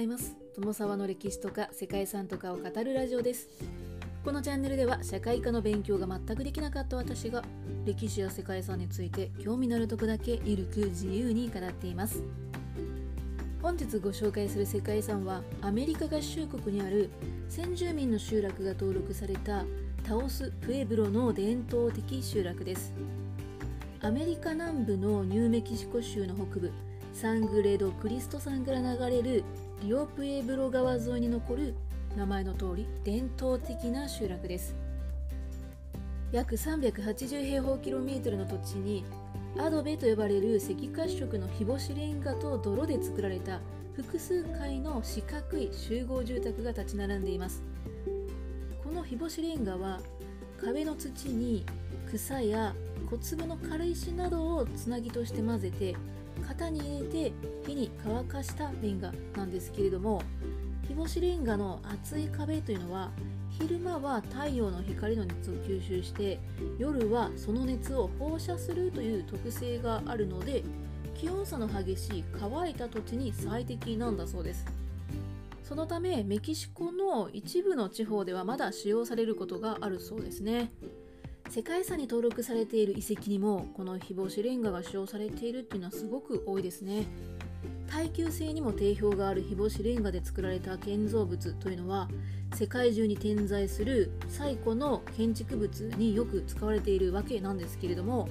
ざいます。友沢の歴史とか世界遺産とかを語るラジオです。このチャンネルでは社会科の勉強が全くできなかった私が歴史や世界遺産について興味のあるとこだけゆるく自由に語っています。本日ご紹介する世界遺産はアメリカ合衆国にある先住民の集落が登録されたタオス・プエブロの伝統的集落です。アメリカ南部のニューメキシコ州の北部サングレド・クリスト山から流れるリオプエブロ川沿いに残る名前の通り伝統的な集落です。約380平方キロメートルの土地にアドベと呼ばれる赤褐色の日干しレンガと泥で作られた複数階の四角い集合住宅が立ち並んでいます。この日干しレンガは壁の土に草や小粒の軽石などをつなぎとして混ぜて型に入れて火に乾かしたレンガなんですけれども日干しレンガの厚い壁というのは昼間は太陽の光の熱を吸収して夜はその熱を放射するという特性があるので気温差の激しい乾いた土地に最適なんだそうです。そのためメキシコの一部の地方ではまだ使用されることがあるそうですね。世界遺産に登録されている遺跡にもこの日干しレンガが使用されているっていうのはすごく多いですね。耐久性にも定評がある日干しレンガで作られた建造物というのは世界中に点在する最古の建築物によく使われているわけなんですけれども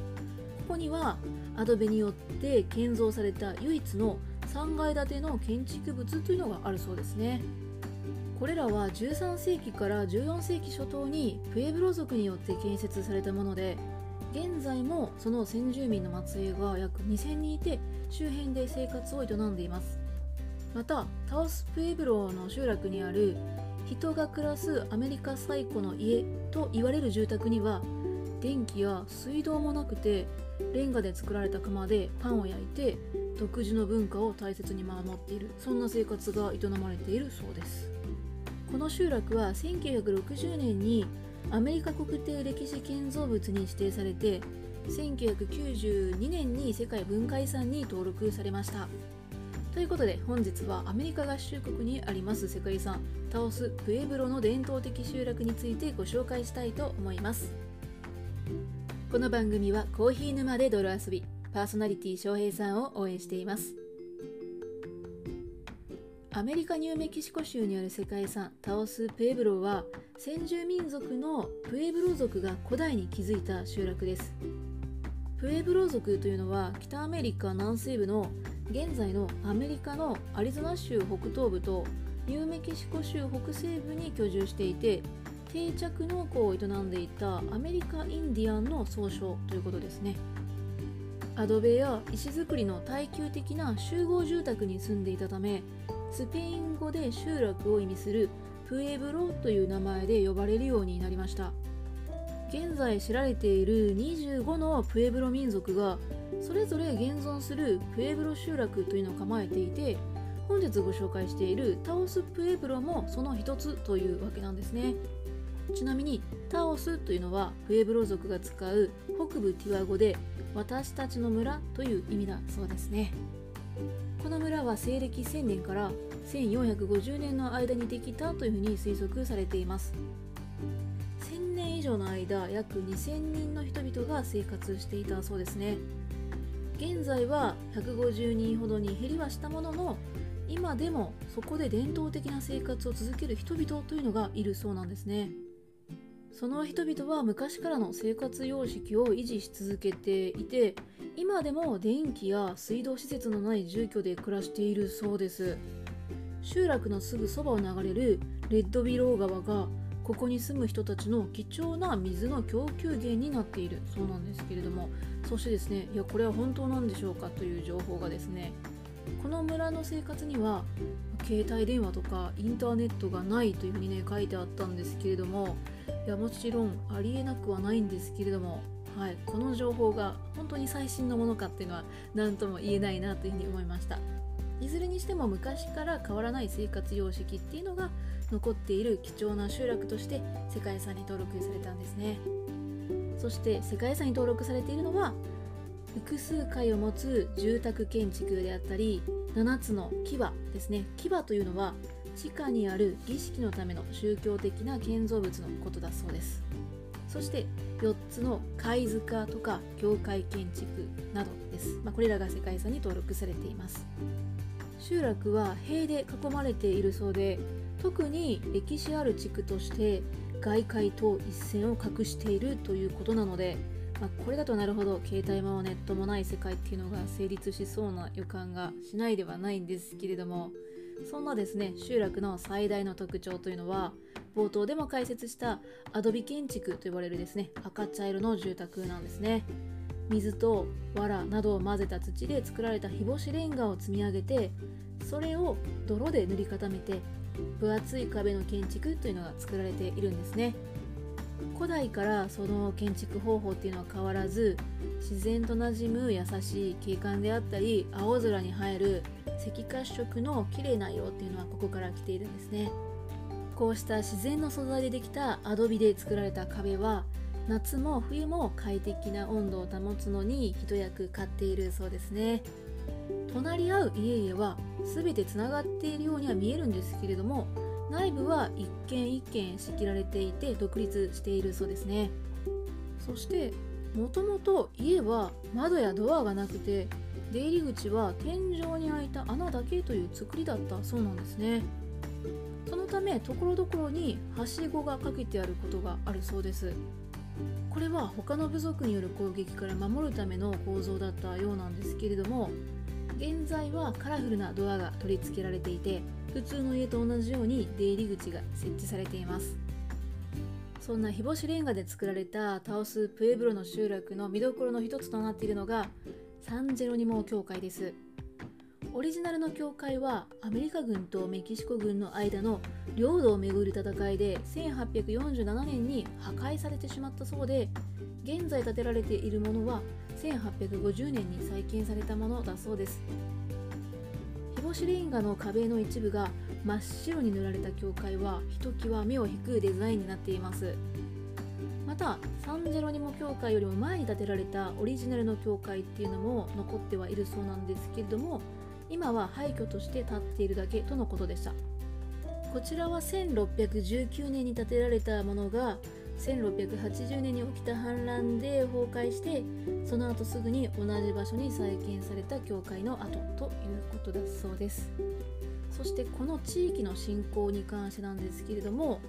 ここにはアドベによって建造された唯一の3階建ての建築物というのがあるそうですね。これらは13世紀から14世紀初頭にプエブロ族によって建設されたもので現在もその先住民の末裔が約2000人いて周辺で生活を営んでいます。またタオスプエブロの集落にある人が暮らすアメリカ最古の家と言われる住宅には電気や水道もなくてレンガで作られた窯でパンを焼いて独自の文化を大切に守っているそんな生活が営まれているそうです。この集落は1960年にアメリカ国定歴史建造物に指定されて1992年に世界文化遺産に登録されました。ということで本日はアメリカ合衆国にあります世界遺産タオス・プエブロの伝統的集落についてご紹介したいと思います。この番組はコーヒー沼で泥遊びパーソナリティ翔平さんを応援しています。アメリカ・ニューメキシコ州にある世界遺産タオス・プエブロは先住民族のプエブロ族が古代に築いた集落です。プエブロ族というのは北アメリカ南西部の現在のアメリカのアリゾナ州北東部とニューメキシコ州北西部に居住していて定着農耕を営んでいたアメリカ・インディアンの総称ということですね。アドベや石造りの耐久的な集合住宅に住んでいたためスペイン語で集落を意味するプエブロという名前で呼ばれるようになりました。現在知られている25のプエブロ民族がそれぞれ現存するプエブロ集落というのを構えていて本日ご紹介しているタオスプエブロもその一つというわけなんですね。ちなみにタオスというのはプエブロ族が使う北部ティワ語で私たちの村という意味だそうですね。この村は西暦1000年から1450年の間にできたというふうに推測されています。1000年以上の間約2000人の人々が生活していたそうですね。現在は150人ほどに減りはしたものの今でもそこで伝統的な生活を続ける人々というのがいるそうなんですね。その人々は昔からの生活様式を維持し続けていて今でも電気や水道施設のない住居で暮らしているそうです。集落のすぐそばを流れるレッドビロー川がここに住む人たちの貴重な水の供給源になっているそうなんですけれどもそしてですねいやこれは本当なんでしょうかという情報がですねこの村の生活には携帯電話とかインターネットがないというふうにね書いてあったんですけれどもいやもちろんありえなくはないんですけれども、はい、この情報が本当に最新のものかっていうのは何とも言えないなというふうに思いました。いずれにしても昔から変わらない生活様式っていうのが残っている貴重な集落として世界遺産に登録されたんですね。そして世界遺産に登録されているのは複数階を持つ住宅建築であったり7つの牙ですね。牙というのは地下にある儀式のための宗教的な建造物のことだそうです。そして4つの貝塚とか教会建築などです、まあ、これらが世界遺産に登録されています。集落は塀で囲まれているそうで特に歴史ある地区として外界と一線を画しているということなので、まあ、これだとなるほど携帯もネットもない世界っていうのが成立しそうな予感がしないではないんですけれどもそんなですね集落の最大の特徴というのは冒頭でも解説したアドビ建築と呼ばれるですね赤茶色の住宅なんですね。水と藁などを混ぜた土で作られた日干しレンガを積み上げてそれを泥で塗り固めて分厚い壁の建築というのが作られているんですね。古代からその建築方法っていうのは変わらず自然となじむ優しい景観であったり青空に映える赤褐色の綺麗な色っていうのはここから来ているんですね。こうした自然の素材でできたアドビで作られた壁は夏も冬も快適な温度を保つのに一役買っているそうですね。隣り合う家々は全てつながっているようには見えるんですけれども内部は一軒一軒仕切られていて独立しているそうですね。そしてもともと家は窓やドアがなくて出入り口は天井に開いた穴だけという作りだったそうなんですね。そのためところどころにはしごがかけてあることがあるそうです。これは他の部族による攻撃から守るための構造だったようなんですけれども現在はカラフルなドアが取り付けられていて普通の家と同じように出入り口が設置されています。そんな日干しレンガで作られたタオス・プエブロの集落の見どころの一つとなっているのがサンジェロニモ教会です。オリジナルの教会はアメリカ軍とメキシコ軍の間の領土をめぐる戦いで1847年に破壊されてしまったそうで現在建てられているものは1850年に再建されたものだそうです。日干しレンガの壁の一部が真っ白に塗られた教会はひときわ目を引くデザインになっています。またサンジェロニモ教会よりも前に建てられたオリジナルの教会っていうのも残ってはいるそうなんですけれども今は廃墟として建っているだけとのことでした。こちらは1619年に建てられたものが1680年に起きた反乱で崩壊してその後すぐに同じ場所に再建された教会の跡ということだそうです。そしてこの地域の信仰に関してなんですけれども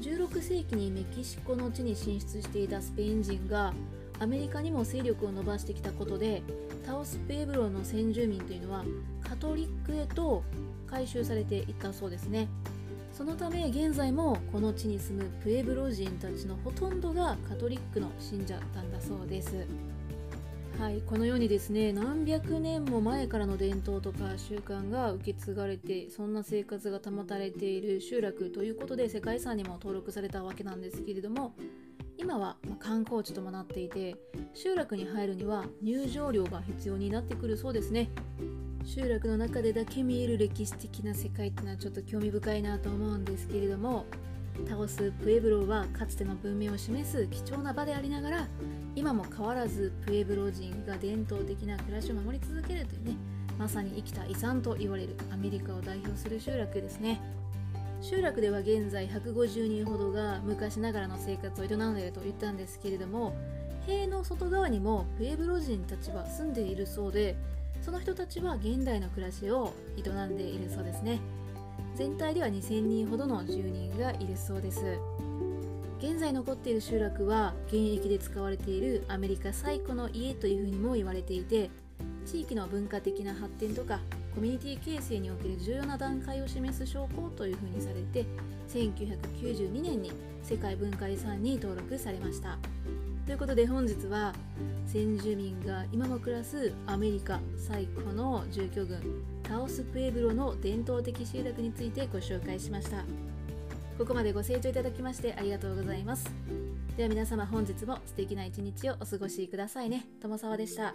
16世紀にメキシコの地に進出していたスペイン人がアメリカにも勢力を伸ばしてきたことでタオス・ペーブロの先住民というのはカトリックへと改宗されていったそうですね。そのため現在もこの地に住むプエブロ人たちのほとんどがカトリックの信者なんだそうです。はいこのようにですね何百年も前からの伝統とか習慣が受け継がれてそんな生活が保たれている集落ということで世界遺産にも登録されたわけなんですけれども今は観光地ともなっていて集落に入るには入場料が必要になってくるそうですね。集落の中でだけ見える歴史的な世界っていうのはちょっと興味深いなと思うんですけれどもタオス・プエブロはかつての文明を示す貴重な場でありながら今も変わらずプエブロ人が伝統的な暮らしを守り続けるというねまさに生きた遺産と言われるアメリカを代表する集落ですね。集落では現在150人ほどが昔ながらの生活を営んでいると言ったんですけれども塀の外側にもプエブロ人たちは住んでいるそうでその人たちは現代の暮らしを営んでいるそうですね。全体では2000人ほどの住人がいるそうです。現在残っている集落は現役で使われているアメリカ最古の家というふうにも言われていて地域の文化的な発展とかコミュニティ形成における重要な段階を示す証拠というふうにされて1992年に世界文化遺産に登録されました。ということで本日は先住民が今も暮らすアメリカ最古の住居群タオスプエブロの伝統的集落についてご紹介しました。ここまでご清聴いただきましてありがとうございます。では皆様本日も素敵な一日をお過ごしくださいね。友沢でした。